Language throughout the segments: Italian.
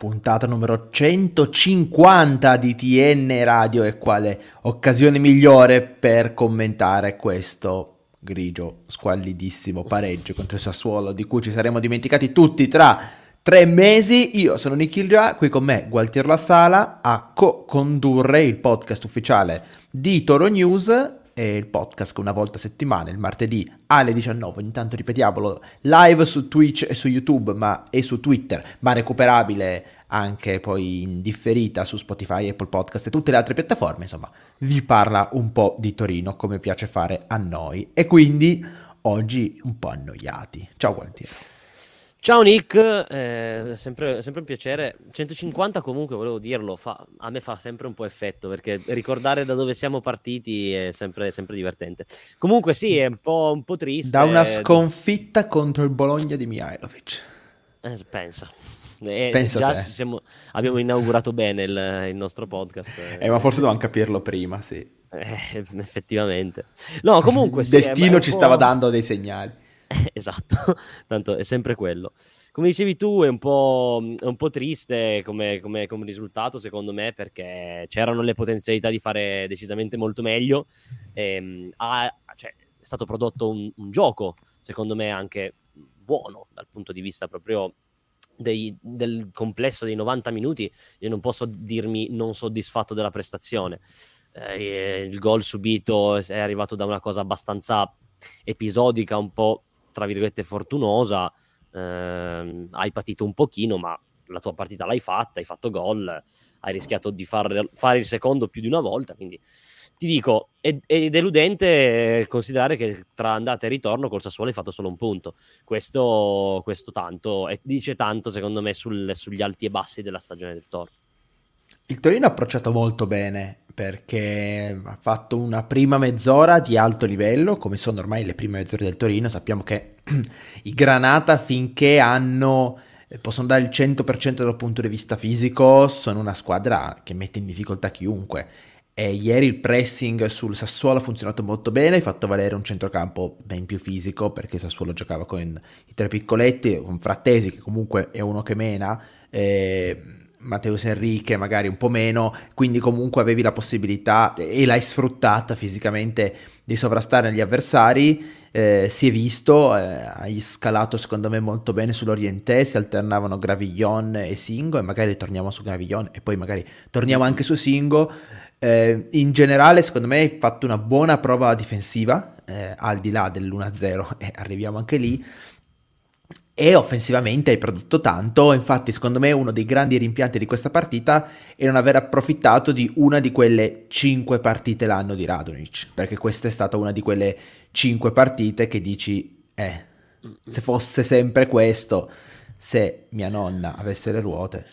Puntata numero 150 di TN Radio e quale occasione migliore per commentare questo grigio squallidissimo pareggio contro il Sassuolo di cui ci saremmo dimenticati tutti tra tre mesi. Io sono Nikhil qui con me Gualtier La Sala a co-condurre il podcast ufficiale di Toro News e il podcast una volta a settimana, il martedì alle 19, ogni tanto ripetiamolo, live su Twitch e su YouTube ma, e su Twitter, ma recuperabile anche poi in differita su Spotify, Apple Podcast e tutte le altre piattaforme, insomma, vi parla un po' di Torino come piace fare a noi e quindi oggi un po' annoiati. Ciao Gualtiero. Ciao Nick, eh, sempre, sempre, un piacere. 150 comunque, volevo dirlo, fa, a me fa sempre un po' effetto perché ricordare da dove siamo partiti è sempre, sempre divertente. Comunque sì, è un po', un po', triste. Da una sconfitta contro il Bologna di Mihailovic. Eh, pensa. Eh, pensa già siamo, abbiamo inaugurato bene il, il nostro podcast. Eh, ma forse dovevamo capirlo prima, sì. Eh, effettivamente. No, comunque... Il destino ci stava dando dei segnali. esatto, tanto è sempre quello. Come dicevi tu, è un po', è un po triste come, come, come, risultato, secondo me, perché c'erano le potenzialità di fare decisamente molto meglio. E, ehm, ha, cioè, è stato prodotto un, un, gioco, secondo me, anche buono dal punto di vista proprio dei, del complesso dei 90 minuti. Io non posso dirmi non soddisfatto della prestazione. Eh, il gol subito è arrivato da una cosa abbastanza episodica, un po' tra virgolette fortunosa, ehm, hai patito un pochino, ma la tua partita l'hai fatta, hai fatto gol, hai rischiato di far, fare il secondo più di una volta, quindi ti dico, è, è, deludente considerare che tra andata e ritorno col Sassuolo hai fatto solo un punto. Questo, questo tanto, e dice tanto secondo me sul, sugli alti e bassi della stagione del Toro. Il Torino ha approcciato molto bene perché ha fatto una prima mezz'ora di alto livello, come sono ormai le prime mezz'ore del Torino. Sappiamo che i Granata finché hanno eh, possono dare il 100% dal punto di vista fisico, sono una squadra che mette in difficoltà chiunque. E ieri il pressing sul Sassuolo ha funzionato molto bene, hai fatto valere un centrocampo ben più fisico perché Sassuolo giocava con i tre piccoletti, con Frattesi che comunque è uno che mena. Eh, Matteus Enrique magari un po' meno, quindi comunque avevi la possibilità e l'hai sfruttata fisicamente di sovrastare gli avversari. Eh, si è visto, eh, hai scalato secondo me molto bene sull'Oriente, si alternavano Gravillon e Singo e magari torniamo su Gravillon e poi magari torniamo anche su Singo. Eh, in generale secondo me hai fatto una buona prova difensiva, eh, al di là dell'1-0 e arriviamo anche lì e offensivamente hai prodotto tanto, infatti secondo me uno dei grandi rimpianti di questa partita è non aver approfittato di una di quelle 5 partite l'anno di Radonic, perché questa è stata una di quelle 5 partite che dici, eh, se fosse sempre questo, se mia nonna avesse le ruote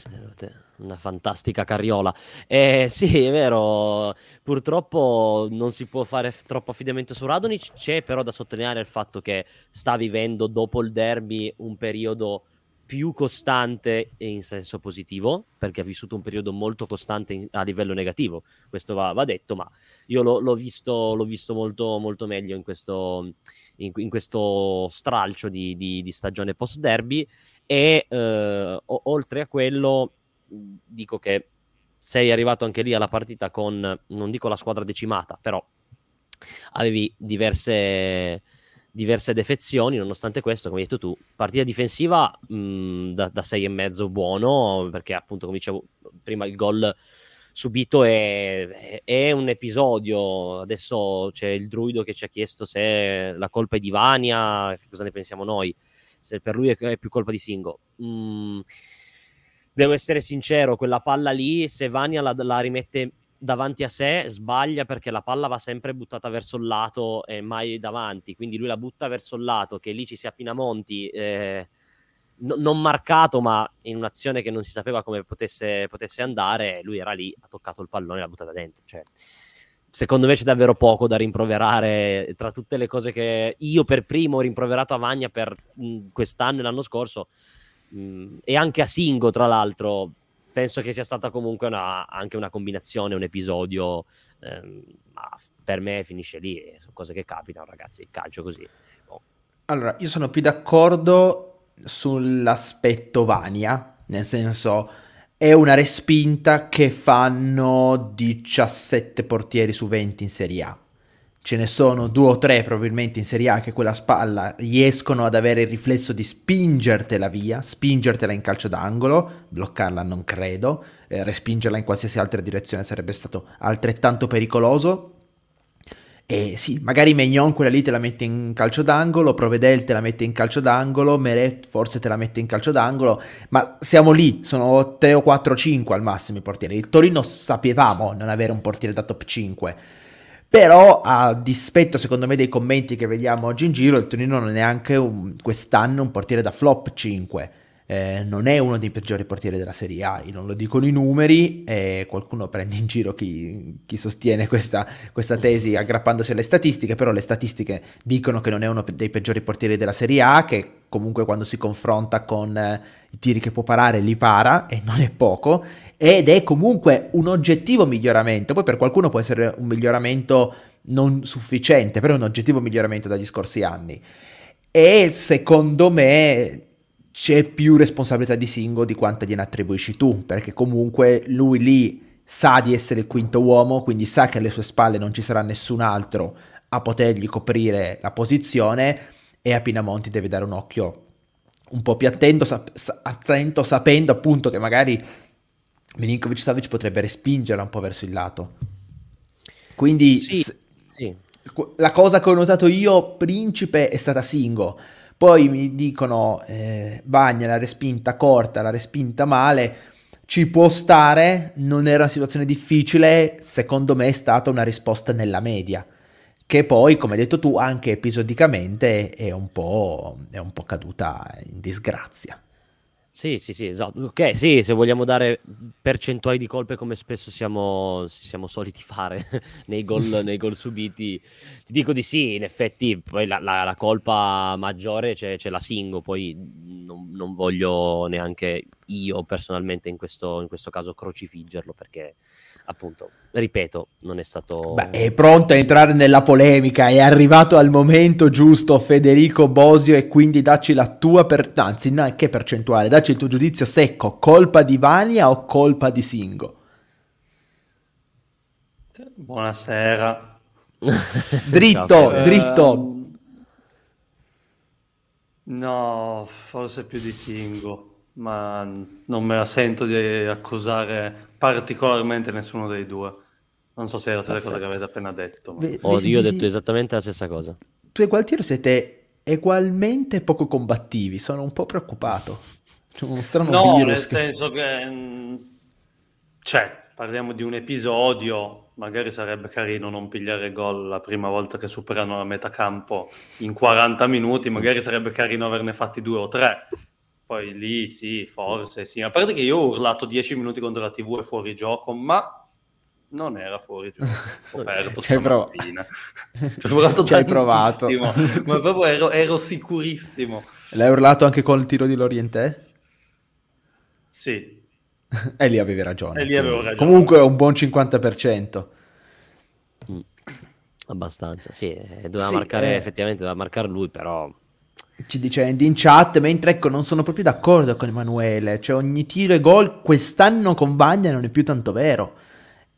una fantastica carriola. Eh, sì, è vero, purtroppo non si può fare troppo affidamento su Radonic, c'è però da sottolineare il fatto che sta vivendo dopo il derby un periodo più costante in senso positivo, perché ha vissuto un periodo molto costante in, a livello negativo, questo va, va detto, ma io lo, l'ho, visto, l'ho visto molto, molto meglio in questo, in, in questo stralcio di, di, di stagione post-derby e eh, o, oltre a quello dico che sei arrivato anche lì alla partita con, non dico la squadra decimata, però avevi diverse, diverse defezioni, nonostante questo, come hai detto tu, partita difensiva mh, da, da sei e mezzo buono, perché appunto, come dicevo prima, il gol subito è, è, un episodio. Adesso c'è il druido che ci ha chiesto se la colpa è di Vania, cosa ne pensiamo noi, se per lui è, più colpa di Singo. Mm, devo essere sincero, quella palla lì, se Vania la, la, rimette davanti a sé, sbaglia perché la palla va sempre buttata verso il lato e mai davanti, quindi lui la butta verso il lato, che lì ci sia Pinamonti, eh, no, non marcato, ma in un'azione che non si sapeva come potesse, potesse andare, lui era lì, ha toccato il pallone e l'ha buttata dentro. Cioè, secondo me c'è davvero poco da rimproverare tra tutte le cose che io per primo ho rimproverato a Vagna per mh, quest'anno e l'anno scorso Mm, e anche a Singo, tra l'altro, penso che sia stata comunque una, anche una combinazione, un episodio, ehm, ma per me finisce lì, sono cose che capitano ragazzi, il calcio così. Oh. Allora, io sono più d'accordo sull'aspetto Vania, nel senso è una respinta che fanno 17 portieri su 20 in Serie A. Ce ne sono due o tre probabilmente in Serie A che quella spalla riescono ad avere il riflesso di spingertela via, spingertela in calcio d'angolo, bloccarla non credo, eh, respingerla in qualsiasi altra direzione sarebbe stato altrettanto pericoloso. E sì, magari Megnon quella lì te la mette in calcio d'angolo, Provedel te la mette in calcio d'angolo, Meret forse te la mette in calcio d'angolo, ma siamo lì, sono 3 o 4 o 5 al massimo i portieri. Il Torino sapevamo non avere un portiere da top 5, però a dispetto secondo me dei commenti che vediamo oggi in giro, il Torino non è neanche un, quest'anno un portiere da flop 5 eh, non è uno dei peggiori portieri della Serie A, non lo dicono i numeri, e qualcuno prende in giro chi, chi sostiene questa, questa, tesi aggrappandosi alle statistiche, però le statistiche dicono che non è uno dei peggiori portieri della Serie A, che comunque quando si confronta con eh, i tiri che può parare li para, e non è poco, ed è comunque un oggettivo miglioramento, poi per qualcuno può essere un miglioramento non sufficiente, però è un oggettivo miglioramento dagli scorsi anni. E secondo me c'è più responsabilità di Singo di quanta gliene attribuisci tu, perché comunque lui lì sa di essere il quinto uomo, quindi sa che alle sue spalle non ci sarà nessun altro a potergli coprire la posizione e a Pinamonti deve dare un occhio un po' più attento, sap- attento sapendo appunto che magari Milinkovic Savic potrebbe respingerla un po' verso il lato. Quindi sì, s- sì. la cosa che ho notato io, principe, è stata Singo poi mi dicono eh, Bagna la respinta corta, la respinta male, ci può stare, non era una situazione difficile, secondo me è stata una risposta nella media, che poi, come hai detto tu, anche episodicamente è un po', è un po caduta in disgrazia. Sì, sì, sì, esatto. Ok, sì, se vogliamo dare percentuali di colpe come spesso siamo, siamo soliti fare nei gol, nei gol subiti, ti dico di sì, in effetti poi la, la, la colpa maggiore c'è, c'è, la Singo, poi non, non, voglio neanche io personalmente in questo, in questo caso crocifiggerlo perché appunto, ripeto, non è stato... Beh, è pronto a entrare nella polemica, è arrivato al momento giusto Federico Bosio e quindi dacci la tua, per... anzi, no, che percentuale, dacci il tuo giudizio secco, colpa di Vania o colpa di Singo? Buonasera. dritto, dritto. Uh, no, forse più di Singo ma non me la sento di accusare particolarmente nessuno dei due. Non so se era la cosa che avete appena detto. Ma... Oh, io ho detto esattamente la stessa cosa. Tu e Gualtiero siete ugualmente poco combattivi, sono un po' preoccupato. C'è uno strano no, virus nel che... senso che... Mm, cioè, parliamo di un episodio, magari sarebbe carino non pigliare gol la prima volta che superano la metà campo in 40 minuti, magari sarebbe carino averne fatti due o tre poi lì sì, forse sì. A parte che io ho urlato 10 minuti contro la TV e fuori gioco, ma non era fuori gioco. Ho aperto stamattina. Ci ho urlato Ci hai provato. ma proprio ero, ero, sicurissimo. L'hai urlato anche con il tiro di Lorientè? Sì. e lì avevi ragione. E lì avevo ragione. Comunque è un buon 50%. Mm. Abbastanza, sì. Eh, doveva sì, marcare, eh... effettivamente doveva marcare lui, però ci dice in chat, mentre ecco non sono proprio d'accordo con Emanuele, cioè ogni tiro e gol quest'anno con Bagna non è più tanto vero.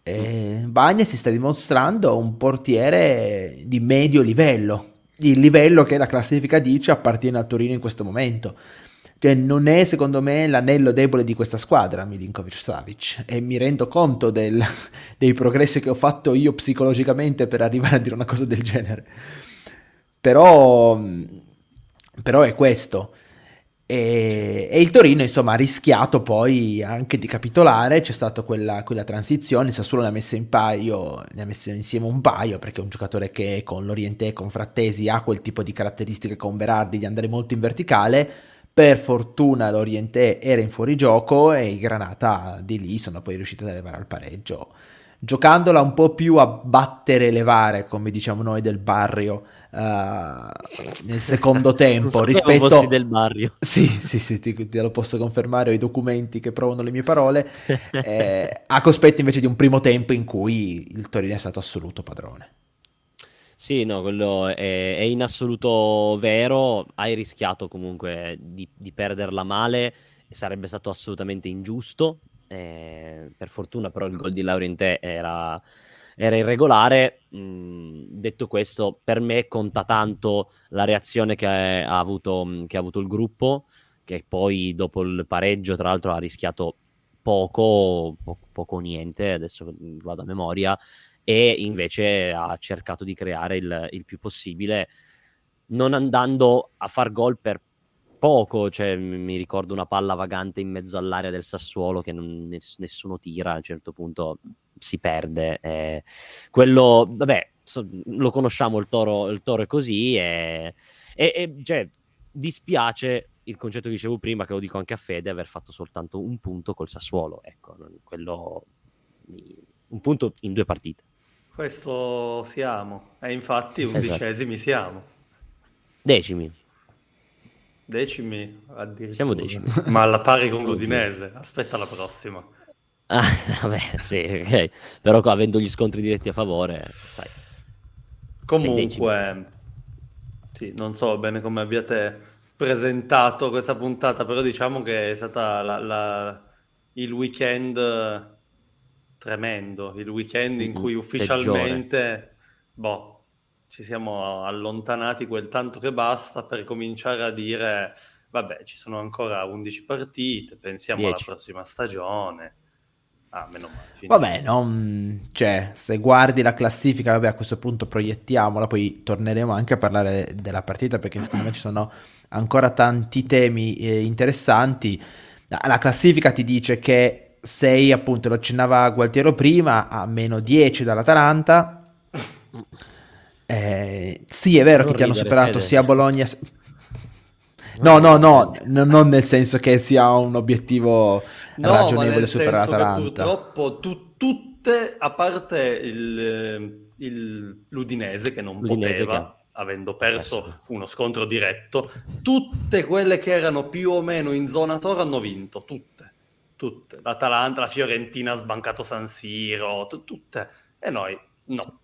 E Bagna si sta dimostrando un portiere di medio livello, il livello che la classifica dice appartiene al Torino in questo momento. Cioè, non è secondo me l'anello debole di questa squadra, Milinkovic Savic, e mi rendo conto del, dei progressi che ho fatto io psicologicamente per arrivare a dire una cosa del genere. Però però è questo. E, e, il Torino, insomma, ha rischiato poi anche di capitolare. C'è stata quella, quella transizione. Sassuolo ne ha messo in paio, ne ha messo insieme un paio perché è un giocatore che con l'Oriente con Frattesi ha quel tipo di caratteristiche con Berardi di andare molto in verticale. Per fortuna l'Oriente era in fuorigioco e i Granata di lì sono poi riusciti ad arrivare al pareggio. Giocandola un po' più a battere e levare, come diciamo noi del barrio, uh, nel secondo tempo rispetto del Mario. Sì, sì, sì, ti, te lo posso confermare, ho i documenti che provano le mie parole. eh, a cospetto invece di un primo tempo in cui il Torino è stato assoluto padrone. Sì, no, quello è, è in assoluto vero. Hai rischiato comunque di, di perderla male sarebbe stato assolutamente ingiusto. Eh, per fortuna però il gol di Laurentè era, era irregolare. Mm, detto questo, per me conta tanto la reazione che ha, avuto, che ha avuto il gruppo, che poi dopo il pareggio, tra l'altro, ha rischiato poco, po- poco niente, adesso vado a memoria, e invece ha cercato di creare il, il più possibile, non andando a far gol per poco, cioè, mi ricordo una palla vagante in mezzo all'area del Sassuolo che non, nessuno tira, a un certo punto si perde. Eh, quello, vabbè, so, lo conosciamo, il toro, il toro è così e, e, e cioè, dispiace il concetto che dicevo prima, che lo dico anche a Fede, aver fatto soltanto un punto col Sassuolo, ecco, quello, un punto in due partite. Questo siamo, e infatti esatto. undicesimi esatto. siamo. Decimi. Decimi addirittura. Siamo decimi. Ma alla pari con l'Udinese, aspetta la prossima. Ah, vabbè, sì, ok. Però avendo gli scontri diretti a favore, sai. Comunque, sì, non so bene come abbiate presentato questa puntata, però diciamo che è stata la, la, il weekend tremendo, il weekend in cui ufficialmente boh, ci siamo allontanati quel tanto che basta per cominciare a dire vabbè ci sono ancora 11 partite, pensiamo 10. alla prossima stagione. Ah, meno male. Vabbè, non... cioè, se guardi la classifica, vabbè, a questo punto proiettiamola, poi torneremo anche a parlare della partita perché secondo me ci sono ancora tanti temi eh, interessanti. La classifica ti dice che sei, appunto, lo accennava Gualtiero prima, a meno 10 dall'Atalanta. Eh, sì, è vero non che ti hanno superato Fede. sia Bologna... No, no, no, no, non nel senso che sia un obiettivo no, ragionevole superare l'Atalanta. Purtroppo tu, tutte, a parte il, il, l'Udinese che non L'Udinese poteva, che... avendo perso uno scontro diretto, tutte quelle che erano più o meno in zona Toro hanno vinto, tutte, tutte. L'Atalanta, la Fiorentina ha sbancato San Siro, t- tutte. E noi no.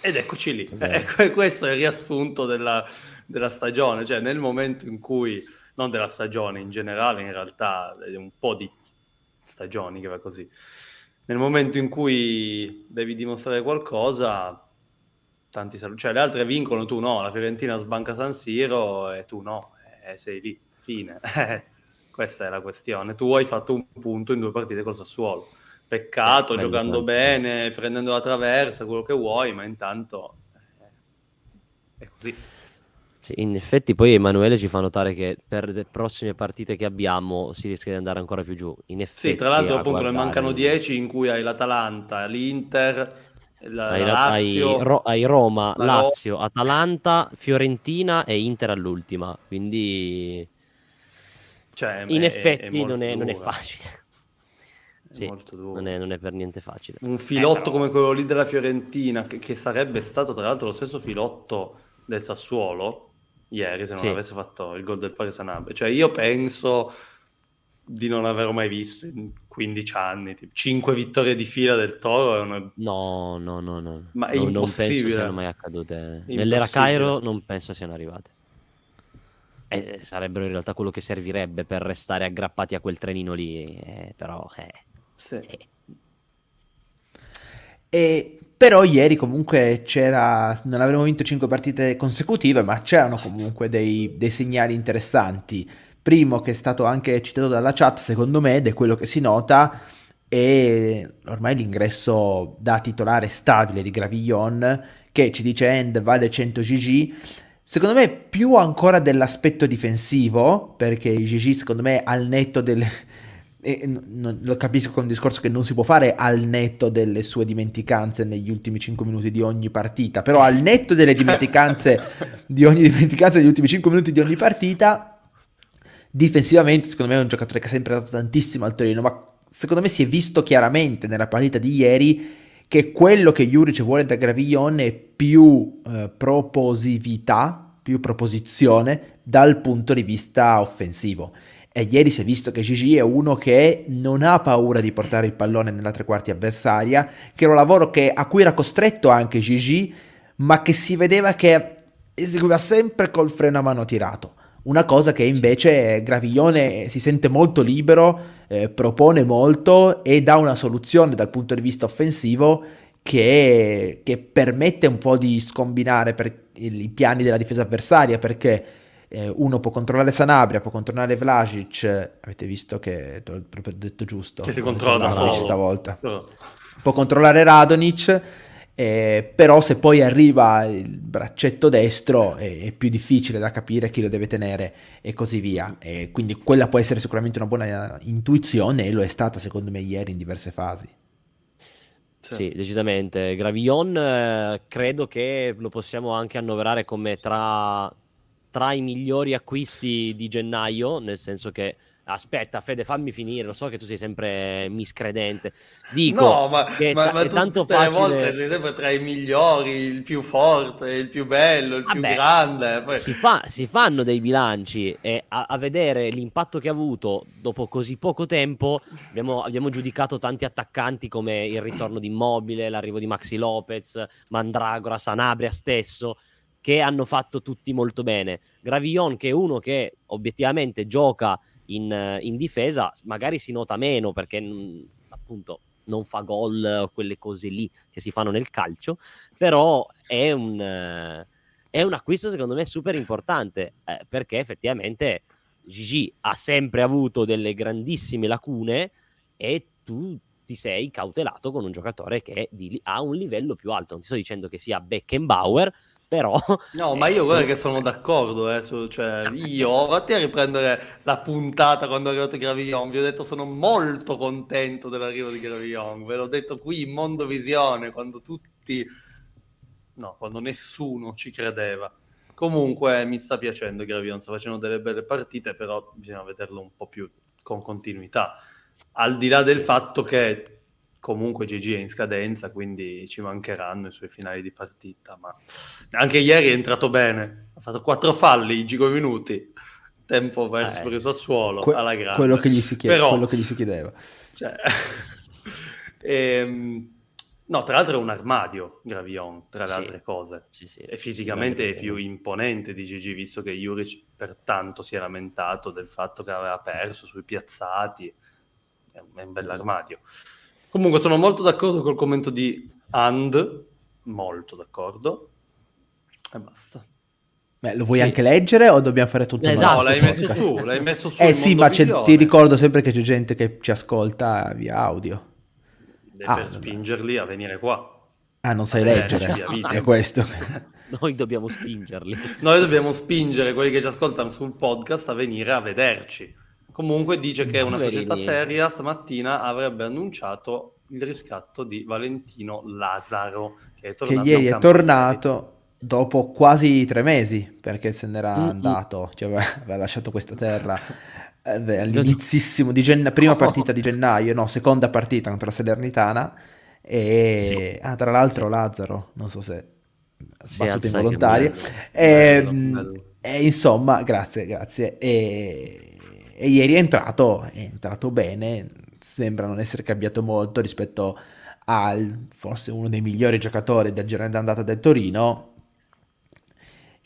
Ed eccoci lì. Eh, questo è il riassunto della, della stagione, cioè nel momento in cui, non della stagione in generale, in realtà è un po' di stagioni che va così. Nel momento in cui devi dimostrare qualcosa, tanti saluti. Cioè, le altre vincono, tu no. La Fiorentina sbanca San Siro e tu no. E sei lì, fine. Questa è la questione. Tu hai fatto un punto in due partite col Sassuolo. Peccato, eh, giocando bene, prendendo la traversa, quello che vuoi, ma intanto eh, è così. In effetti poi Emanuele ci fa notare che per le prossime partite che abbiamo si rischia di andare ancora più giù. In effetti, sì, tra l'altro appunto ne mancano 10 in cui hai l'Atalanta, l'Inter, la, hai, Lazio, hai, Ro- hai Roma, Lazio, Ro- Atalanta, Fiorentina e Inter all'ultima. Quindi cioè, in è, effetti è non, è, non, è, facile. Sì, non, è, non, è, per niente facile. Un filotto eh, però... come quello lì della Fiorentina, che, che sarebbe stato tra l'altro lo stesso filotto del Sassuolo, ieri se non sì. avesse fatto il gol del Paris Saint Cioè io penso di non aver mai visto in 15 anni, tipo, 5 vittorie di fila del Toro. È una... No, no, no, no. Ma è no, impossibile. Non penso siano mai accadute. Nell'era Cairo non penso siano arrivate. Eh, sarebbero in realtà quello che servirebbe per restare aggrappati a quel trenino lì, eh, però... Eh, sì. Eh. E però ieri comunque c'era, non avremmo vinto 5 partite consecutive, ma c'erano comunque dei, dei, segnali interessanti. Primo che è stato anche citato dalla chat, secondo me, ed è quello che si nota, è ormai l'ingresso da titolare stabile di Gravillon, che ci dice End vale 100 GG. Secondo me più ancora dell'aspetto difensivo, perché GG secondo me al netto del, e non, lo capisco con un discorso che non si può fare al netto delle sue dimenticanze negli ultimi 5 minuti di ogni partita, però al netto delle dimenticanze di ogni dimenticanza negli ultimi 5 minuti di ogni partita, difensivamente secondo me è un giocatore che ha sempre dato tantissimo al Torino, ma secondo me si è visto chiaramente nella partita di ieri che quello che Juric vuole da Gravillon è più eh, proposività, più proposizione dal punto di vista offensivo e ieri si è visto che Gigi è uno che non ha paura di portare il pallone nella tre quarti avversaria, che era un lavoro che, a cui era costretto anche Gigi, ma che si vedeva che eseguiva sempre col freno a mano tirato. Una cosa che invece Graviglione si sente molto libero, eh, propone molto e dà una soluzione dal punto di vista offensivo che, che permette un po' di scombinare i piani della difesa avversaria perché eh, uno può controllare Sanabria, può controllare Vlasic, avete visto che ho proprio detto giusto, che si controlla da solo stavolta. Oh. Può controllare Radonic, eh, però se poi arriva il braccetto destro è, è, più difficile da capire chi lo deve tenere e così via. E quindi quella può essere sicuramente una buona intuizione e lo è stata secondo me ieri in diverse fasi. Sì, sì decisamente. Gravillon eh, credo che lo possiamo anche annoverare come tra, tra i migliori acquisti di gennaio, nel senso che Aspetta, Fede, fammi finire. Lo so che tu sei sempre miscredente. Dico no, ma, che ma, ma tanto tutte facile... le volte sei sempre tra i migliori, il più forte, il più bello, il Vabbè, più grande. Poi... Si, fa, si, fanno dei bilanci e a, a, vedere l'impatto che ha avuto dopo così poco tempo, abbiamo, abbiamo, giudicato tanti attaccanti come il ritorno di Immobile, l'arrivo di Maxi Lopez, Mandragora, Sanabria stesso che hanno fatto tutti molto bene. Gravillon, che è uno che obiettivamente gioca in, in difesa magari si nota meno perché mh, appunto non fa gol quelle cose lì che si fanno nel calcio, però è un, è un acquisto secondo me super importante eh, perché effettivamente Gigi ha sempre avuto delle grandissime lacune e tu ti sei cautelato con un giocatore che di, ha un livello più alto. Non ti sto dicendo che sia Beckenbauer, però... No, ma io guarda che sono d'accordo, eh, su, cioè, io, vatti a riprendere la puntata quando è arrivato Gravillon, vi ho detto sono molto contento dell'arrivo di Gravillon, ve l'ho detto qui in Mondovisione, quando tutti... no, quando nessuno ci credeva. Comunque mi sta piacendo Gravillon, sta facendo delle belle partite, però bisogna vederlo un po' più con continuità. Al di là del fatto che comunque GG è in scadenza, quindi ci mancheranno i suoi finali di partita, ma anche ieri è entrato bene, ha fatto quattro falli in 5 minuti, tempo perso eh, per il Sassuolo, que- alla grande. Quello che gli si, chiede, Però, che gli si chiedeva. Cioè, ehm, no, tra l'altro è un armadio Gravion, tra le sì, altre cose, sì, sì, e fisicamente è più imponente di GG, visto che Juric per tanto si è lamentato del fatto che aveva perso sui piazzati, è un, è un bell'armadio. Comunque sono molto d'accordo col commento di And, molto d'accordo. E basta. Beh, lo vuoi sì. anche leggere o dobbiamo fare tutto? Esatto, no, l'hai messo su, l'hai messo su. Eh sì, ma ti ricordo sempre che c'è gente che ci ascolta via audio. Ah, per spingerli a venire qua. Ah, non sai leggere, è questo. Noi dobbiamo spingerli. Noi dobbiamo spingere quelli che ci ascoltano sul podcast a venire a vederci. Comunque dice che una società seria stamattina avrebbe annunciato il riscatto di Valentino Lazzaro, che, che ieri è tornato dopo quasi tre mesi, perché se n'era mm-hmm. andato, cioè aveva, aveva, lasciato questa terra eh, all'inizissimo di gennaio, prima partita di gennaio, no, seconda partita contro la Salernitana, e sì. ah, tra l'altro Lazzaro, non so se sì, battute involontarie, e, ehm, e, insomma, grazie, grazie. E, e ieri è entrato, è entrato bene, sembra non essere cambiato molto rispetto al forse uno dei migliori giocatori del girone d'andata del Torino,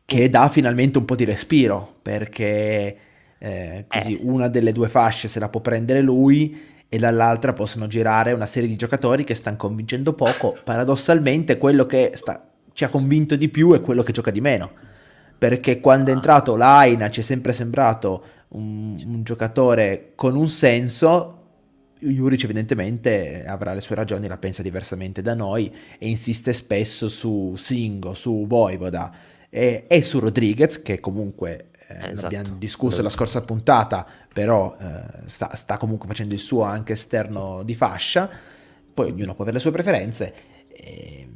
che dà finalmente un po' di respiro, perché eh, così eh. una delle due fasce se la può prendere lui e dall'altra possono girare una serie di giocatori che stanno convincendo poco. Paradossalmente quello che sta, ci ha convinto di più è quello che gioca di meno, perché quando è ah. entrato l'Aina ci è sempre sembrato un, un giocatore con un senso, Juric evidentemente avrà le sue ragioni, la pensa diversamente da noi e insiste spesso su Singo, su Voivoda e, e su Rodriguez che comunque eh, esatto. l'abbiamo discusso la scorsa puntata, però eh, sta, sta, comunque facendo il suo anche esterno di fascia, poi ognuno può avere le sue preferenze, e,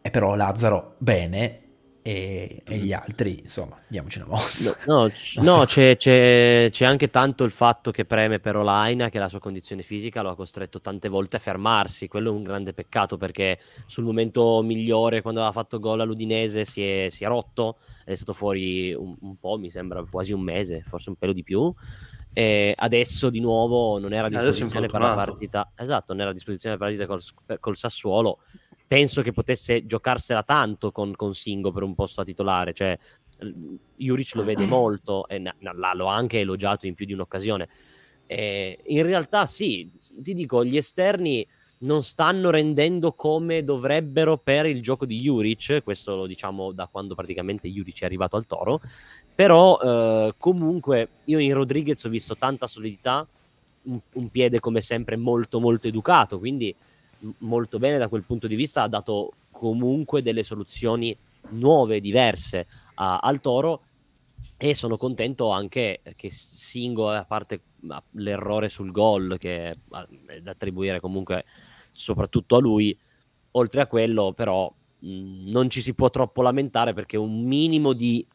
e però Lazzaro bene, e, e, gli altri, insomma, diamoci una mossa. No, no, no so. c'è, c'è, c'è, anche tanto il fatto che preme per Olaina, che la sua condizione fisica lo ha costretto tante volte a fermarsi. Quello è un grande peccato perché sul momento migliore, quando aveva fatto gol all'Udinese, si è, si è rotto. È stato fuori un, un, po', mi sembra quasi un mese, forse un pelo di più. E adesso di nuovo non era a disposizione per la partita. Esatto, non era a disposizione per la partita col, col Sassuolo penso che potesse giocarsela tanto con, con Singo per un posto a titolare, cioè Juric lo vede molto e l'ho anche elogiato in più di un'occasione. E in realtà sì, ti dico, gli esterni non stanno rendendo come dovrebbero per il gioco di Juric, questo lo diciamo da quando praticamente Juric è arrivato al Toro, però eh, comunque io in Rodriguez ho visto tanta solidità, un, un, piede come sempre molto molto educato, quindi molto bene da quel punto di vista, ha dato comunque delle soluzioni nuove, diverse a, al Toro e sono contento anche che Singo, a parte l'errore sul gol che è da attribuire comunque soprattutto a lui, oltre a quello però mh, non ci si può troppo lamentare perché un minimo di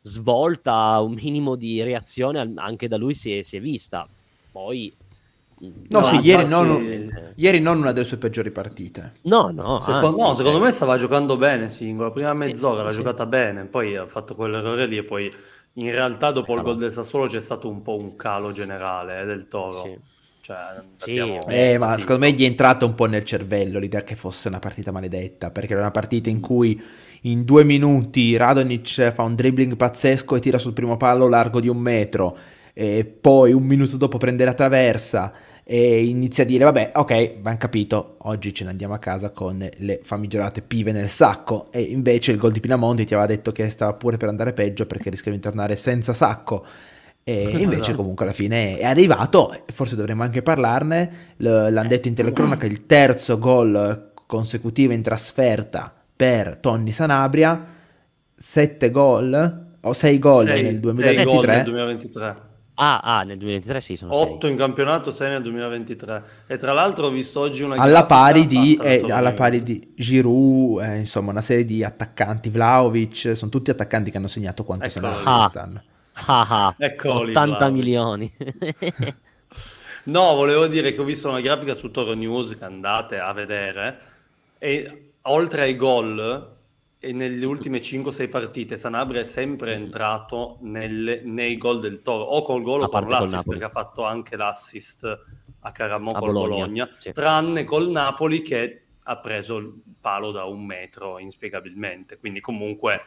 svolta, un minimo di reazione anche da lui si è, si è vista. Poi No, no sì, ieri non, ieri non, una delle sue peggiori partite. No, no. Secondo, anzi, no, secondo me stava giocando bene Singolo. Prima mezz'ora sì, l'ha sì. giocata bene, poi ha fatto quell'errore lì e poi in realtà dopo il gol del Sassuolo c'è stato un po' un calo generale eh, del Toro. Sì. Cioè, sì, eh, ma secondo me gli è entrato un po' nel cervello l'idea che fosse una partita maledetta, perché era una partita in cui in due minuti Radonic fa un dribbling pazzesco e tira sul primo palo largo di un metro, e poi un minuto dopo prende la traversa e inizia a dire vabbè ok abbiamo capito oggi ce ne andiamo a casa con le famigerate pive nel sacco. E invece il gol di Pinamonti ti aveva detto che stava pure per andare peggio perché rischiava di tornare senza sacco. E invece esatto. comunque alla fine è arrivato forse dovremmo anche parlarne l'hanno detto in telecronaca il terzo gol consecutivo in trasferta per Tonni Sanabria sette gol o sei gol nel 2023, gol nel 2023 Ah, ah, nel 2023 sì, sono 8 in campionato, 6 nel 2023. E tra l'altro ho visto oggi una alla pari di, eh, alla pari di Giroud, eh, insomma, una serie di attaccanti, Vlaovic, sono tutti attaccanti che hanno segnato quanto ecco sono ah, quest'anno. Ah, ah, 80 Vlaovic. milioni. no, volevo dire che ho visto una grafica su Toro News che andate a vedere e oltre ai gol e nelle ultime 5-6 partite Sanabria è sempre entrato nelle, nei gol del Toro, o col gol o con l'assist, perché ha fatto anche l'assist a Caramo col Bologna, Bologna sì. tranne col Napoli che ha preso il palo da un metro inspiegabilmente. Quindi comunque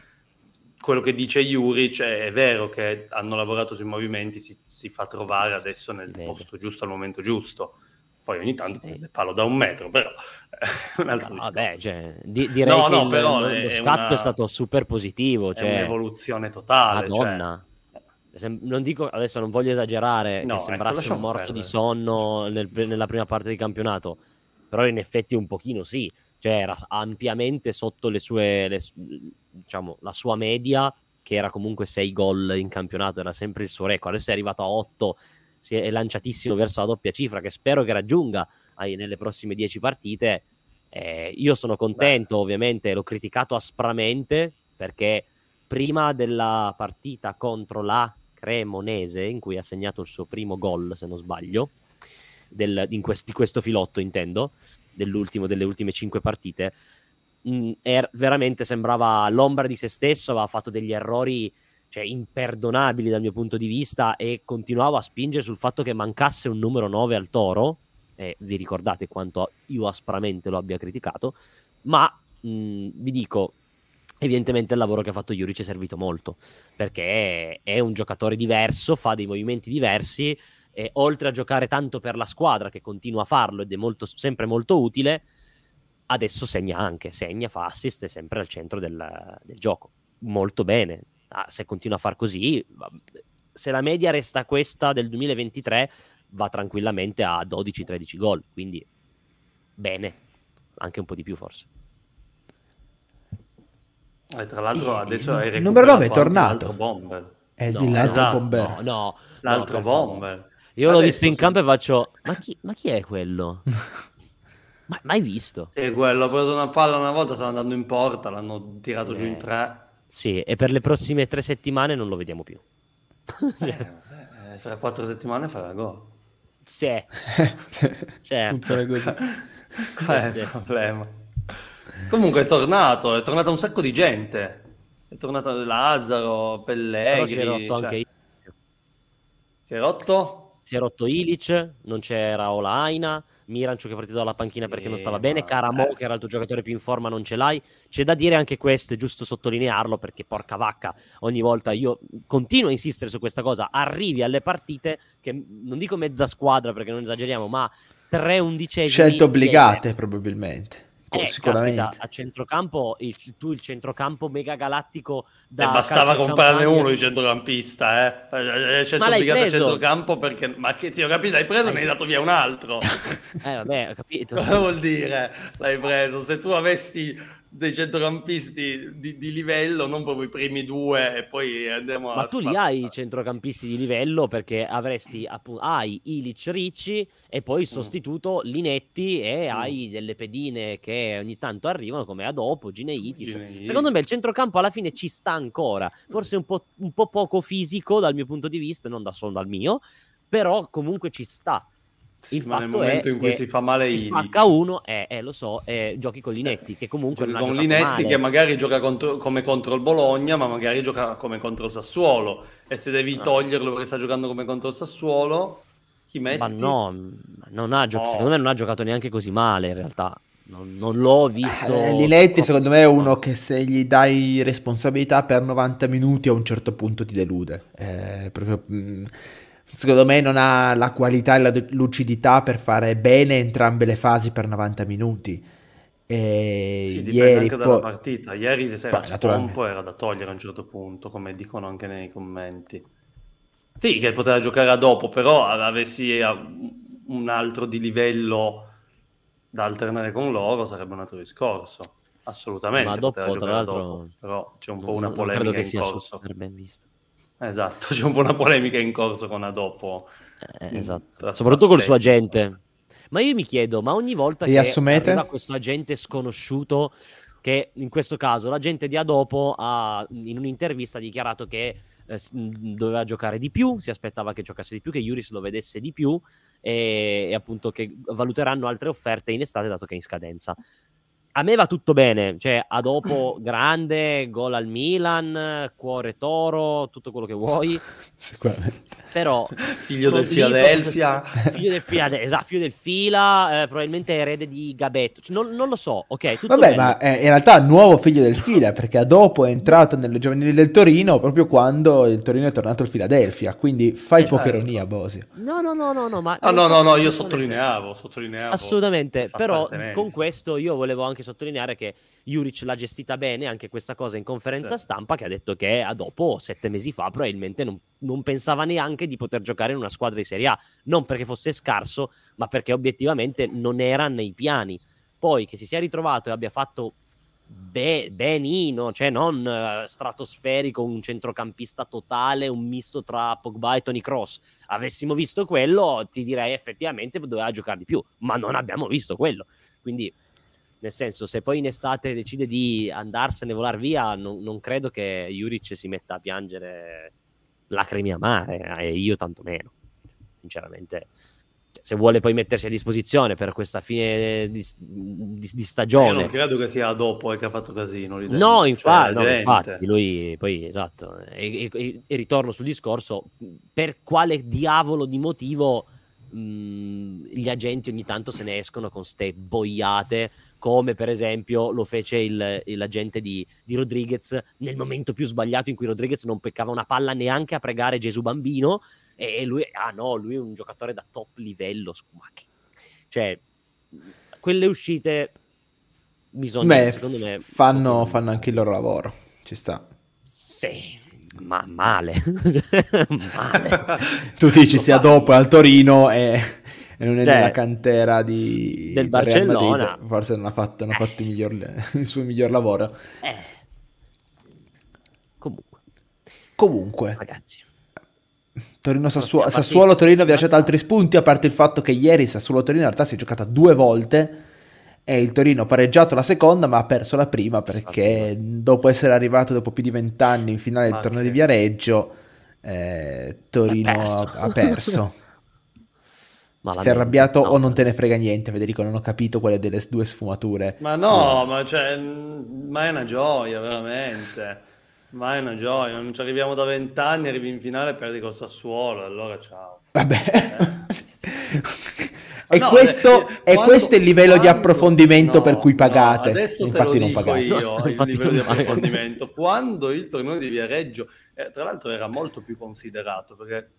quello che dice Juric è, è vero che hanno lavorato sui movimenti, si, si fa trovare adesso nel posto giusto al momento giusto poi ogni tanto sì. prende palo da un metro, però un altro no, vabbè, cioè, di, direi no, che no, il, però lo, lo scatto una, è stato super positivo. Cioè, è un'evoluzione totale. Madonna. Cioè... Non dico, adesso non voglio esagerare, no, che sembrasse ecco, un morto perdere. di sonno nel, nella prima parte di campionato, però in effetti un pochino sì, cioè era ampiamente sotto le sue, le, diciamo, la sua media, che era comunque 6 gol in campionato, era sempre il suo record, adesso è arrivato a 8 si è lanciatissimo verso la doppia cifra che spero che raggiunga nelle prossime dieci partite. Eh, io sono contento, Beh. ovviamente, l'ho criticato aspramente perché prima della partita contro la Cremonese, in cui ha segnato il suo primo gol, se non sbaglio, del, quest- di questo filotto intendo, dell'ultimo, delle ultime cinque partite, mh, mm, er- veramente sembrava l'ombra di se stesso, aveva fatto degli errori cioè, imperdonabili dal mio punto di vista e continuavo a spingere sul fatto che mancasse un numero 9 al Toro, e vi ricordate quanto io aspramente lo abbia criticato, ma mh, vi dico, evidentemente il lavoro che ha fatto Juric è servito molto, perché è, un giocatore diverso, fa dei movimenti diversi, e oltre a giocare tanto per la squadra, che continua a farlo ed è molto, sempre molto utile, adesso segna anche, segna, fa assist, è sempre al centro del, del gioco. Molto bene, ah, se continua a far così, se la media resta questa del 2023, va tranquillamente a 12-13 gol, quindi bene, anche un po' di più forse. E tra l'altro adesso hai il numero 9 è tornato. Bomber. Eh sì, no, l'altro esatto. bomber. No, no, l'altro no, bomber. Io adesso l'ho visto in campo e faccio, ma chi, ma chi è quello? ma, mai visto? Sì, quello, ha preso una palla una volta, stava andando in porta, l'hanno tirato eh. giù in eh. tre. Sì, e per le prossime tre settimane non lo vediamo più. eh, eh, fra quattro settimane farà gol. Sì, certo. Funziona così. Qual è il problema? Comunque è tornato, è tornata un sacco di gente. È tornato Lazzaro, Pellegrini. si è rotto cioè... anche Si è rotto? Si è rotto Ilic, non c'era Olaina, Mirancio che è partito dalla panchina sì, perché non stava bene, Caramo eh. che era il tuo giocatore più in forma non ce l'hai, c'è da dire anche questo, è giusto sottolinearlo perché porca vacca, ogni volta io continuo a insistere su questa cosa, arrivi alle partite che non dico mezza squadra perché non esageriamo, ma tre undicesimi. Scelte obbligate che... probabilmente. Eh, sicuramente caspita, a centrocampo il, tu il centrocampo mega galattico da e bastava comprarne uno di centrocampista eh, eh, eh scelto obbligato a centrocampo perché ma che ti ho capito? Hai preso e ne hai dato via un altro. Eh vabbè ho capito. Cosa vuol dire? L'hai preso. Se tu avessi dei centrocampisti di, di, livello, non proprio i primi due e poi andiamo a... Ma tu li hai i centrocampisti di livello perché avresti appunto, hai Ilic Ricci e poi il mm. sostituto. Linetti e mm. hai delle pedine che ogni tanto arrivano come a dopo, Gineiti. Secondo me il centrocampo alla fine ci sta ancora, forse un po', un po' poco fisico dal mio punto di vista, non da solo dal mio, però comunque ci sta. Sì, il nel momento in cui si fa male i spacca uno eh, eh, lo so eh, giochi con Linetti che comunque giochi con Linetti male. che magari gioca contro, come contro il Bologna ma magari gioca come contro il Sassuolo e se devi no. Ah. toglierlo perché sta giocando come contro il Sassuolo chi metti? ma no, non ha gio- no. secondo me non ha giocato neanche così male in realtà non, non l'ho visto eh, Linetti secondo me è uno che se gli dai responsabilità per 90 minuti a un certo punto ti delude eh, proprio mh, mm, secondo me non ha la qualità e la lucidità per fare bene entrambe le fasi per 90 minuti. E sì, ieri anche dalla partita. Ieri se sei Spompo era da togliere a un certo punto, come dicono anche nei commenti. Sì, che poteva giocare a dopo, però avessi un altro di livello da alternare con loro sarebbe un altro discorso. Assolutamente. Ma dopo, tra l'altro, dopo, però c'è un po' una polemica in corso. Ben visto. Esatto, c'è un po' una polemica in corso con Adopo. Eh, esatto. Soprattutto col suo agente. Ma io mi chiedo, ma ogni volta e che assumete? arriva questo agente sconosciuto, che in questo caso l'agente di Adopo ha in un'intervista dichiarato che eh, doveva giocare di più, si aspettava che giocasse di più, che Iuris lo vedesse di più e, e appunto che valuteranno altre offerte in estate dato che è in scadenza a me va tutto bene, cioè a dopo grande, gol al Milan, cuore toro, tutto quello che vuoi. Sicuramente. Però figlio del Philadelphia, figlio del Philadelphia, esatto, figlio del Fila, eh, probabilmente erede di Gabetto, cioè, non, non, lo so, ok, tutto Vabbè, bello. ma è in realtà nuovo figlio del Fila, perché a dopo è entrato nelle giovanili del Torino proprio quando il Torino è tornato al Philadelphia, quindi fai esatto. poca ironia, Bosi. No, no, no, no, no, ma ah, no, no, no, io sottolineavo, sottolineavo. Assolutamente, però con questo io volevo anche sottolineare che Juric l'ha gestita bene anche questa cosa in conferenza sì. stampa che ha detto che a dopo sette mesi fa probabilmente non, non, pensava neanche di poter giocare in una squadra di Serie A, non perché fosse scarso, ma perché obiettivamente non era nei piani. Poi che si sia ritrovato e abbia fatto be- benino, cioè non uh, stratosferico, un centrocampista totale, un misto tra Pogba e Tony Cross. Avessimo visto quello, ti direi effettivamente doveva giocare di più, ma non abbiamo visto quello. Quindi nel senso, se poi in estate decide di andarsene, volar via, non, non credo che Juric si metta a piangere lacrimi amare, e io tanto meno. Sinceramente, se vuole poi mettersi a disposizione per questa fine di, di, di stagione. Io non credo che sia dopo che ha fatto casino. No, infatti, cioè, no, infatti, lui poi esatto. E, e, e, ritorno sul discorso: per quale diavolo di motivo mh, gli agenti ogni tanto se ne escono con ste boiate come per esempio lo fece il, l'agente di, di, Rodriguez nel momento più sbagliato in cui Rodriguez non peccava una palla neanche a pregare Gesù Bambino e, lui, ah no, lui è un giocatore da top livello, che, cioè quelle uscite bisogna, Beh, secondo me, fanno, fanno anche il loro lavoro, ci sta. Sì, ma male. male. tu dici sia dopo al Torino e e non è cioè, nella cantera di, del Barcellona. Madrid, forse non ha fatto, non ha fatto il, miglior, il, suo miglior lavoro. Eh. Comunque. Comunque. Ragazzi. Torino Sassuolo, Sassuolo Torino vi ha lasciato altri spunti a parte il fatto che ieri Sassuolo Torino in realtà si è giocata due volte e il Torino ha pareggiato la seconda ma ha perso la prima perché dopo essere arrivato dopo più di vent'anni in finale del torneo di Viareggio eh, Torino ha perso. Ha perso. Ma è arrabbiato no. o non te ne frega niente, Federico? Non ho capito quale delle due sfumature. Ma no, ma, cioè, ma è una gioia, veramente. Ma è una gioia. Non ci arriviamo da vent'anni, arrivi in finale e perdi col Sassuolo, allora ciao. Vabbè. Eh? E, no, questo, e quando, questo, è il livello quando, di approfondimento no, per cui pagate. No, adesso Infatti non pagate. io il livello di approfondimento. quando il torneo di Viareggio, eh, tra l'altro era molto più considerato perché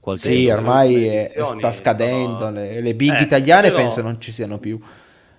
Qualche sì, ormai è, sta scadendo, sono... le, le, big eh, italiane però... penso non ci siano più.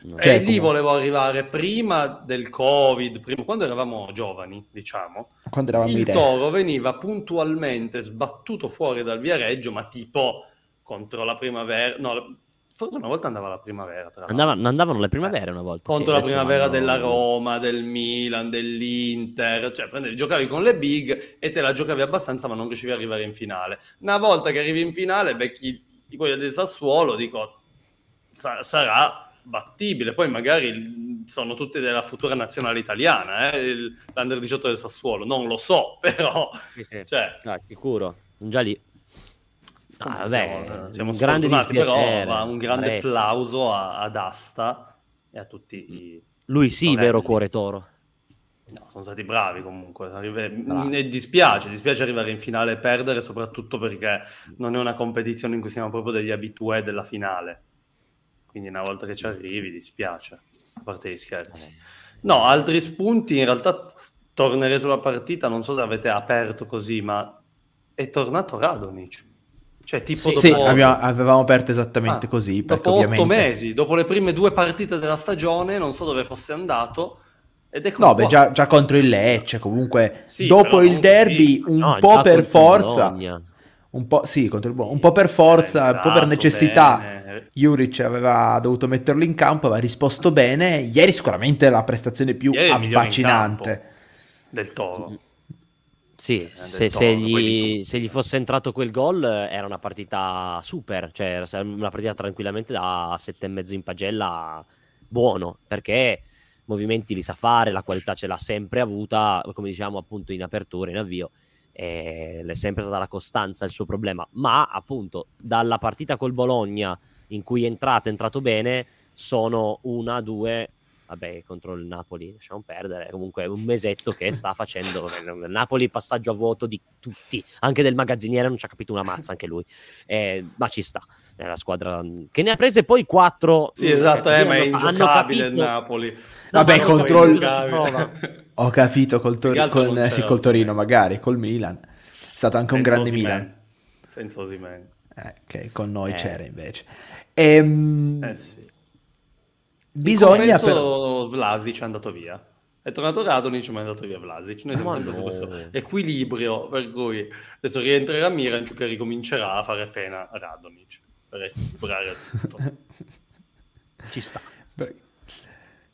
No. Cioè, e lì come... volevo arrivare prima del Covid, prima, quando eravamo giovani, diciamo. Quando eravamo il toro veniva puntualmente sbattuto fuori dal Viareggio, ma tipo contro la primavera, no, forse una volta andava la primavera. Andava, andavano le primavere una volta. Contro sì, la primavera vanno... della Roma, del Milan, dell'Inter, cioè prendevi, giocavi con le big e te la giocavi abbastanza ma non riuscivi ad arrivare in finale. Una volta che arrivi in finale, becchi quelli del Sassuolo, dico, sa- sarà battibile. Poi magari sono tutti della futura nazionale italiana, eh? l'Under 18 del Sassuolo, non lo so, però... Cioè... Ah, sicuro, già lì. Ah, vabbè, siamo, siamo un grande però un grande Parecchio. applauso a, ad Asta e a tutti i Lui sì, torelli. vero cuore toro. No, sono stati bravi comunque. Bravi. E dispiace, dispiace arrivare in finale e perdere, soprattutto perché non è una competizione in cui siamo proprio degli abitué della finale. Quindi una volta che ci arrivi, dispiace, a parte gli scherzi. No, altri spunti, in realtà tornerei sulla partita, non so se avete aperto così, ma è tornato Radonic. Cioè, tipo sì, dopo... sì abbiamo, avevamo aperto esattamente ah, così. Dopo ovviamente... otto mesi, dopo le prime due partite della stagione, non so dove fosse andato. Ed ecco no, beh, già, già, contro il Lecce, comunque sì, dopo il derby, un no, po' per forza. Un po', sì, contro il un po' per forza, un po' per necessità. Bene. Juric aveva dovuto metterlo in campo, aveva risposto bene. Ieri sicuramente la prestazione più Ieri abbacinante del Toro. Sì, cioè, se, se, gli, se, gli, fosse entrato quel gol era una partita super, cioè era una partita tranquillamente da sette e mezzo in pagella buono, perché movimenti li sa fare, la qualità ce l'ha sempre avuta, come diciamo appunto in apertura, in avvio, è sempre stata la costanza il suo problema, ma appunto dalla partita col Bologna in cui è entrato, è entrato bene, sono una, due, vabbè, contro il Napoli lasciamo perdere, comunque un mesetto che sta facendo il Napoli passaggio a vuoto di tutti, anche del magazziniere non ci ha capito una mazza anche lui, eh, ma ci sta, è la squadra che ne ha prese poi quattro. Sì, esatto, eh, ma è ingiocabile il Napoli. No, vabbè, contro il... Ho capito, col, tor- con, eh, sì, col Torino magari, col Milan. È stato anche Senza un grande Milan. Senza Osimen. Eh, che con noi eh. c'era invece. Ehm... Eh sì. Bisogna però... Vlasic è andato via. È tornato Radonic ma è andato via Vlasic. Noi siamo in questo equilibrio per cui adesso rientrerà Miranchuk che ricomincerà a fare pena a Radonic per recuperare tutto. Ci sta.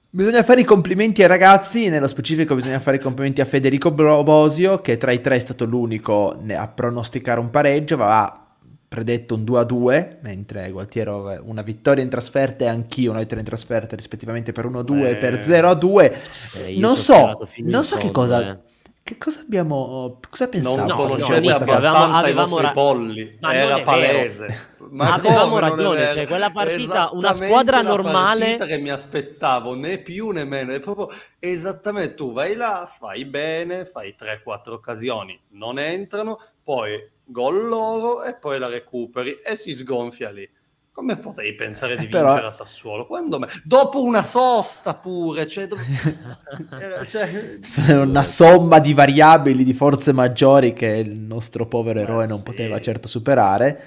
Bisogna fare i complimenti ai ragazzi, nello specifico bisogna fare i complimenti a Federico Bosio che tra i tre è stato l'unico a pronosticare un pareggio, aveva predetto un 2 a 2, mentre Gualtiero una vittoria in trasferta e anch'io una vittoria in trasferta rispettivamente per 1 a 2 e per 0 a 2. Eh, non so, non so che cosa... Eh. Che cosa abbiamo... Cosa pensavo? Non conoscete no, abbastanza avevamo, i vostri ra- polli, ma era palese. Ma avevamo ragione, cioè quella partita, una squadra normale... partita che mi aspettavo, né più né meno, è proprio esattamente tu vai là, fai bene, fai 3-4 occasioni, non entrano, poi gol loro e poi la recuperi e si sgonfia lì. Come potevi pensare di eh, vincere Però... a Sassuolo? Quando me... Dopo una sosta pure, cioè, dove... cioè... una somma di variabili, di forze maggiori che il nostro povero eroe eh, non sì. poteva certo superare.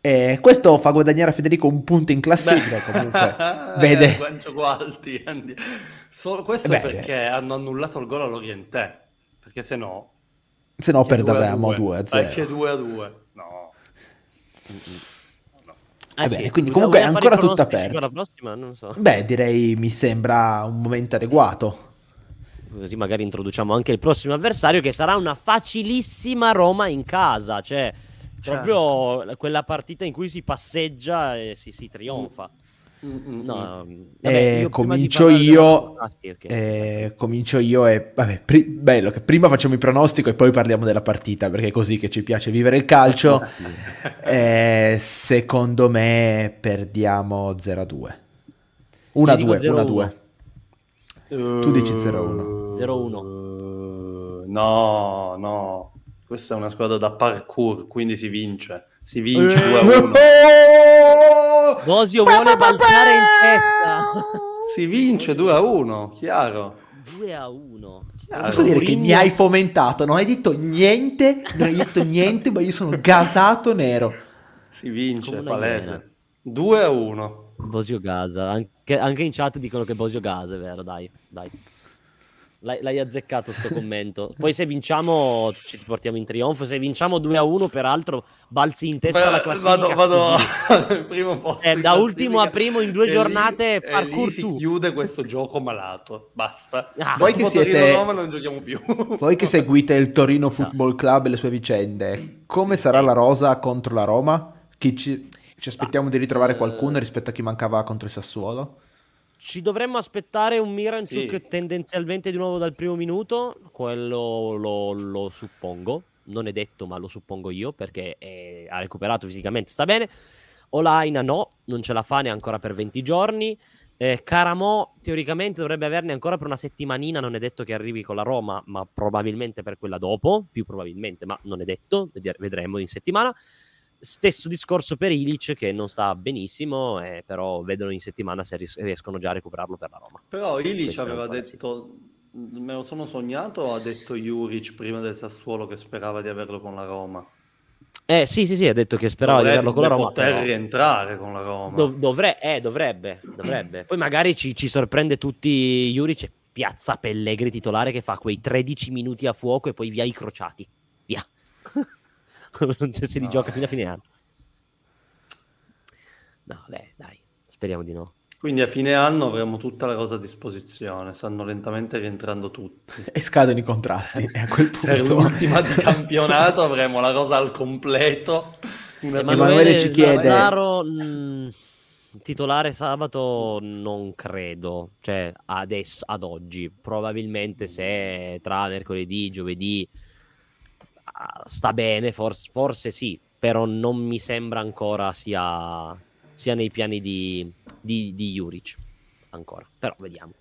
E questo fa guadagnare a Federico un punto in classifica. Beh. Comunque, vede. Gualti, Solo questo Beh, perché hanno annullato il gol all'Oriente. Perché se no, se no perdevamo 2 a 0. Anche 2 a 2. No. Eh, eh beh, sì. quindi comunque è ancora tutto aperto. Prossima, so. Beh, direi mi sembra un momento adeguato. Così magari introduciamo anche il prossimo avversario che sarà una facilissima Roma in casa, cioè certo. proprio quella partita in cui si passeggia e si, si trionfa. Mm. No, vabbè, eh, comincio io. Ah, sì, okay. eh, comincio io e vabbè, pri- bello che prima facciamo il pronostico e poi parliamo della partita perché è così che ci piace vivere il calcio. eh, secondo me perdiamo 0-2. 1-2, 1-2. Uh, tu dici 0-1. 0-1. no, no. Questa è una squadra da parkour, quindi si vince. Si vince 2-1. Bosio vuole balzare in testa. Si vince 2 a 1, chiaro. 2 a 1. Posso dire che mi hai fomentato, non hai detto niente, non hai detto niente, ma io sono gasato nero. Si vince, palese. 2 a 1. Bosio Gasa, anche, anche, in chat dicono che Bosio Gasa, è vero, dai, dai. L'hai, l'hai azzeccato sto commento. Poi se vinciamo ci portiamo in trionfo, se vinciamo 2 a 1 peraltro balzi in testa Beh, alla classifica. Vado, vado al primo posto. Eh, da ultimo a primo in due giornate lì, parkour si tu. chiude questo gioco malato, basta. Ah, voi che siete Roma non giochiamo più. voi che seguite il Torino Football Club e le sue vicende, come sarà la rosa contro la Roma? Chi ci, ci aspettiamo di ritrovare qualcuno rispetto a chi mancava contro il Sassuolo? Ci dovremmo aspettare un Miranchuk sì. tendenzialmente di nuovo dal primo minuto, quello lo, lo, suppongo, non è detto ma lo suppongo io perché è, ha recuperato fisicamente, sta bene. Olaina no, non ce la fa neanche ancora per 20 giorni. Eh, Caramo teoricamente dovrebbe averne ancora per una settimanina, non è detto che arrivi con la Roma, ma probabilmente per quella dopo, più probabilmente, ma non è detto, vedremo in settimana. Stesso discorso per Ilic che non sta benissimo, eh, però vedono in settimana se ries- riescono già a recuperarlo per la Roma. Però Ilic aveva detto, sì. me lo sono sognato ha detto Juric prima del Sassuolo che sperava di averlo con la Roma? Eh sì, sì, sì, ha detto che sperava dovrebbe di averlo con la Roma. poter però... rientrare con la Roma. Dov- dovre- eh, dovrebbe, dovrebbe. Poi magari ci, ci sorprende tutti Juric piazza Pellegri titolare che fa quei 13 minuti a fuoco e poi via i crociati. Via. se si no. rigioca fino a fine anno. No, beh, dai, speriamo di no. Quindi a fine anno avremo tutta la cosa a disposizione, stanno lentamente rientrando tutti. E scadono i contratti. a quel punto... per l'ultima di campionato avremo la cosa al completo. Una Emanuele ci chiede... Zaro, mh, titolare sabato non credo, cioè adesso, ad oggi. Probabilmente se tra mercoledì, giovedì sta bene, forse, forse sì, però non mi sembra ancora sia, sia nei piani di, di, di Juric ancora, però vediamo.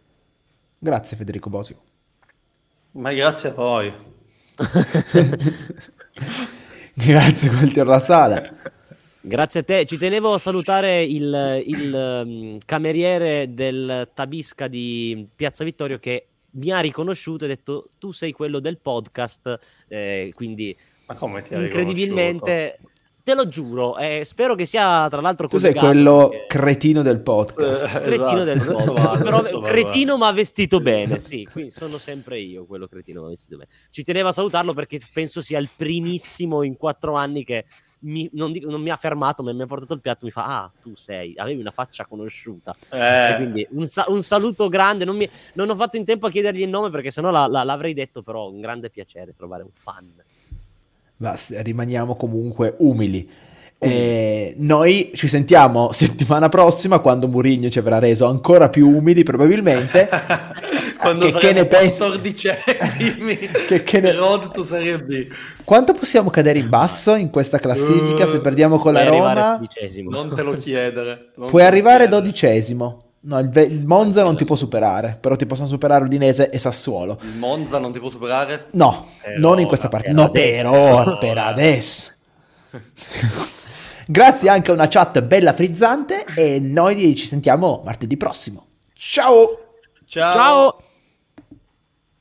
Grazie Federico Bosio. Ma grazie a voi. grazie Gualtier La Sala. Grazie a te. Ci tenevo a salutare il, il um, cameriere del Tabisca di Piazza Vittorio che mi ha riconosciuto e ha detto tu sei quello del podcast, eh, quindi Ma come ti incredibilmente... Te lo giuro, eh, spero che sia tra l'altro Tu sei quello perché... cretino del podcast. Eh, cretino esatto. del podcast. Vale, Però, cretino ma vestito bene, sì, quindi sono sempre io quello cretino ma vestito bene. Ci tenevo a salutarlo perché penso sia il primissimo in quattro anni che mi, non, dico, non, mi ha fermato, ma mi ha portato il piatto. Mi fa: Ah, tu sei, avevi una faccia conosciuta. Eh. quindi un, un, saluto grande. Non, mi, non, ho fatto in tempo a chiedergli il nome perché sennò la, la, l'avrei detto. Però un grande piacere trovare un fan. Basta, rimaniamo comunque umili. Eh, noi ci sentiamo settimana prossima quando Murigno ci avrà reso ancora più umili probabilmente quando che, che ne pensi che, che ne... road to Serie B quanto possiamo cadere in basso in questa classifica uh, se perdiamo con la Roma non te lo chiedere puoi arrivare chiedere. dodicesimo No, il, il, Monza non ti può superare, però ti possono superare Udinese e Sassuolo. Il Monza non ti può superare? No, per non ora, in questa partita. No, per ora, per adesso. Grazie anche a una chat bella frizzante e noi ci sentiamo martedì prossimo. Ciao! Ciao! Ciao.